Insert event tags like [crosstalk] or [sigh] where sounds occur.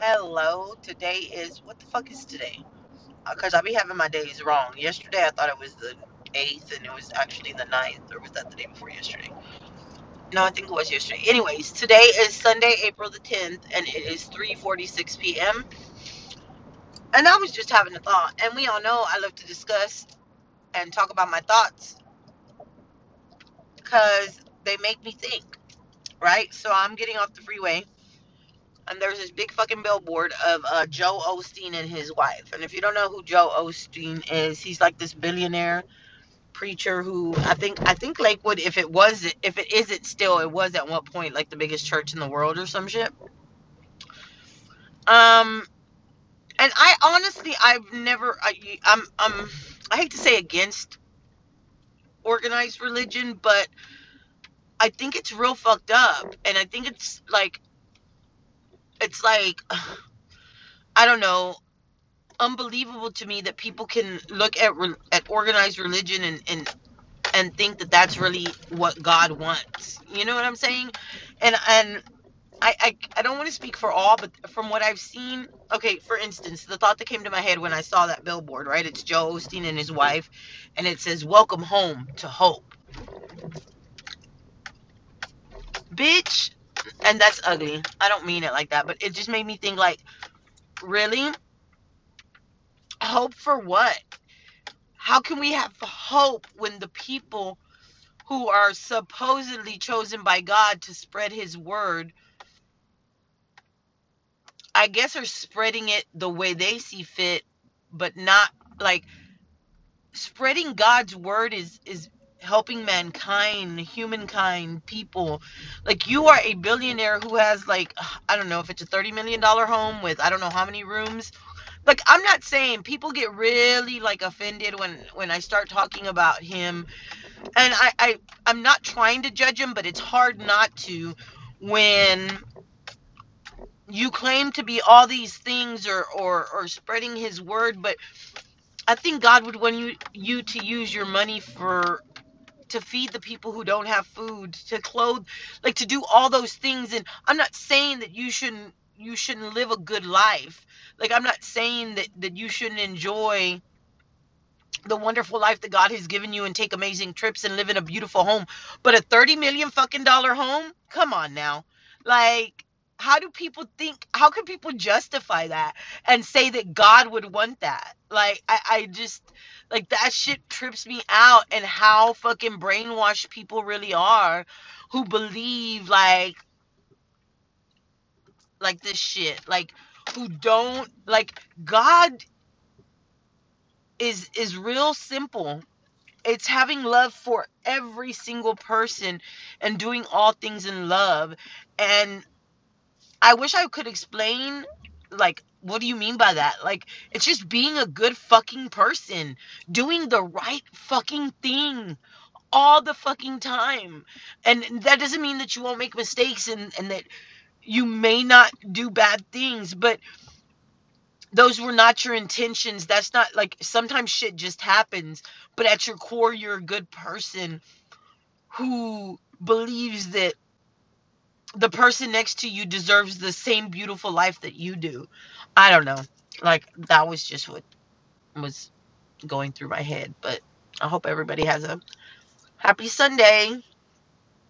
Hello, today is what the fuck is today? Uh, because I be having my days wrong. Yesterday I thought it was the 8th and it was actually the ninth, or was that the day before yesterday? No, I think it was yesterday. Anyways, today is Sunday, April the 10th, and it is 3:46 p.m. And I was just having a thought, and we all know I love to discuss and talk about my thoughts because they make me think, right? So I'm getting off the freeway and there's this big fucking billboard of uh, Joel Osteen and his wife. And if you don't know who Joel Osteen is, he's like this billionaire preacher who I think I think Lakewood, if it was if it isn't still, it was at one point like the biggest church in the world or some shit. Um, and I honestly I've never I, I'm I'm I hate to say against organized religion, but I think it's real fucked up, and I think it's like it's like [sighs] I don't know unbelievable to me that people can look at re- at organized religion and and and think that that's really what God wants. You know what I'm saying? And and I I, I don't want to speak for all, but from what I've seen, okay, for instance, the thought that came to my head when I saw that billboard, right? It's Joel Osteen and his wife, and it says "Welcome home to hope." Bitch, and that's ugly. I don't mean it like that, but it just made me think like, really? Hope for what? How can we have hope when the people who are supposedly chosen by God to spread his word, I guess are spreading it the way they see fit, but not like spreading God's word is is helping mankind, humankind, people. Like you are a billionaire who has like I don't know if it's a 30 million dollar home with I don't know how many rooms. Like I'm not saying people get really like offended when when I start talking about him and I, I I'm not trying to judge him, but it's hard not to when you claim to be all these things or or or spreading his word, but I think God would want you you to use your money for to feed the people who don't have food, to clothe, like to do all those things. And I'm not saying that you shouldn't you shouldn't live a good life. Like I'm not saying that that you shouldn't enjoy the wonderful life that God has given you and take amazing trips and live in a beautiful home. But a 30 million fucking dollar home? Come on now. Like how do people think how can people justify that and say that God would want that? Like I, I just like that shit trips me out and how fucking brainwashed people really are who believe like like this shit. Like who don't like God is is real simple it's having love for every single person and doing all things in love and i wish i could explain like what do you mean by that like it's just being a good fucking person doing the right fucking thing all the fucking time and that doesn't mean that you won't make mistakes and and that you may not do bad things but those were not your intentions. That's not like sometimes shit just happens, but at your core, you're a good person who believes that the person next to you deserves the same beautiful life that you do. I don't know. Like, that was just what was going through my head, but I hope everybody has a happy Sunday.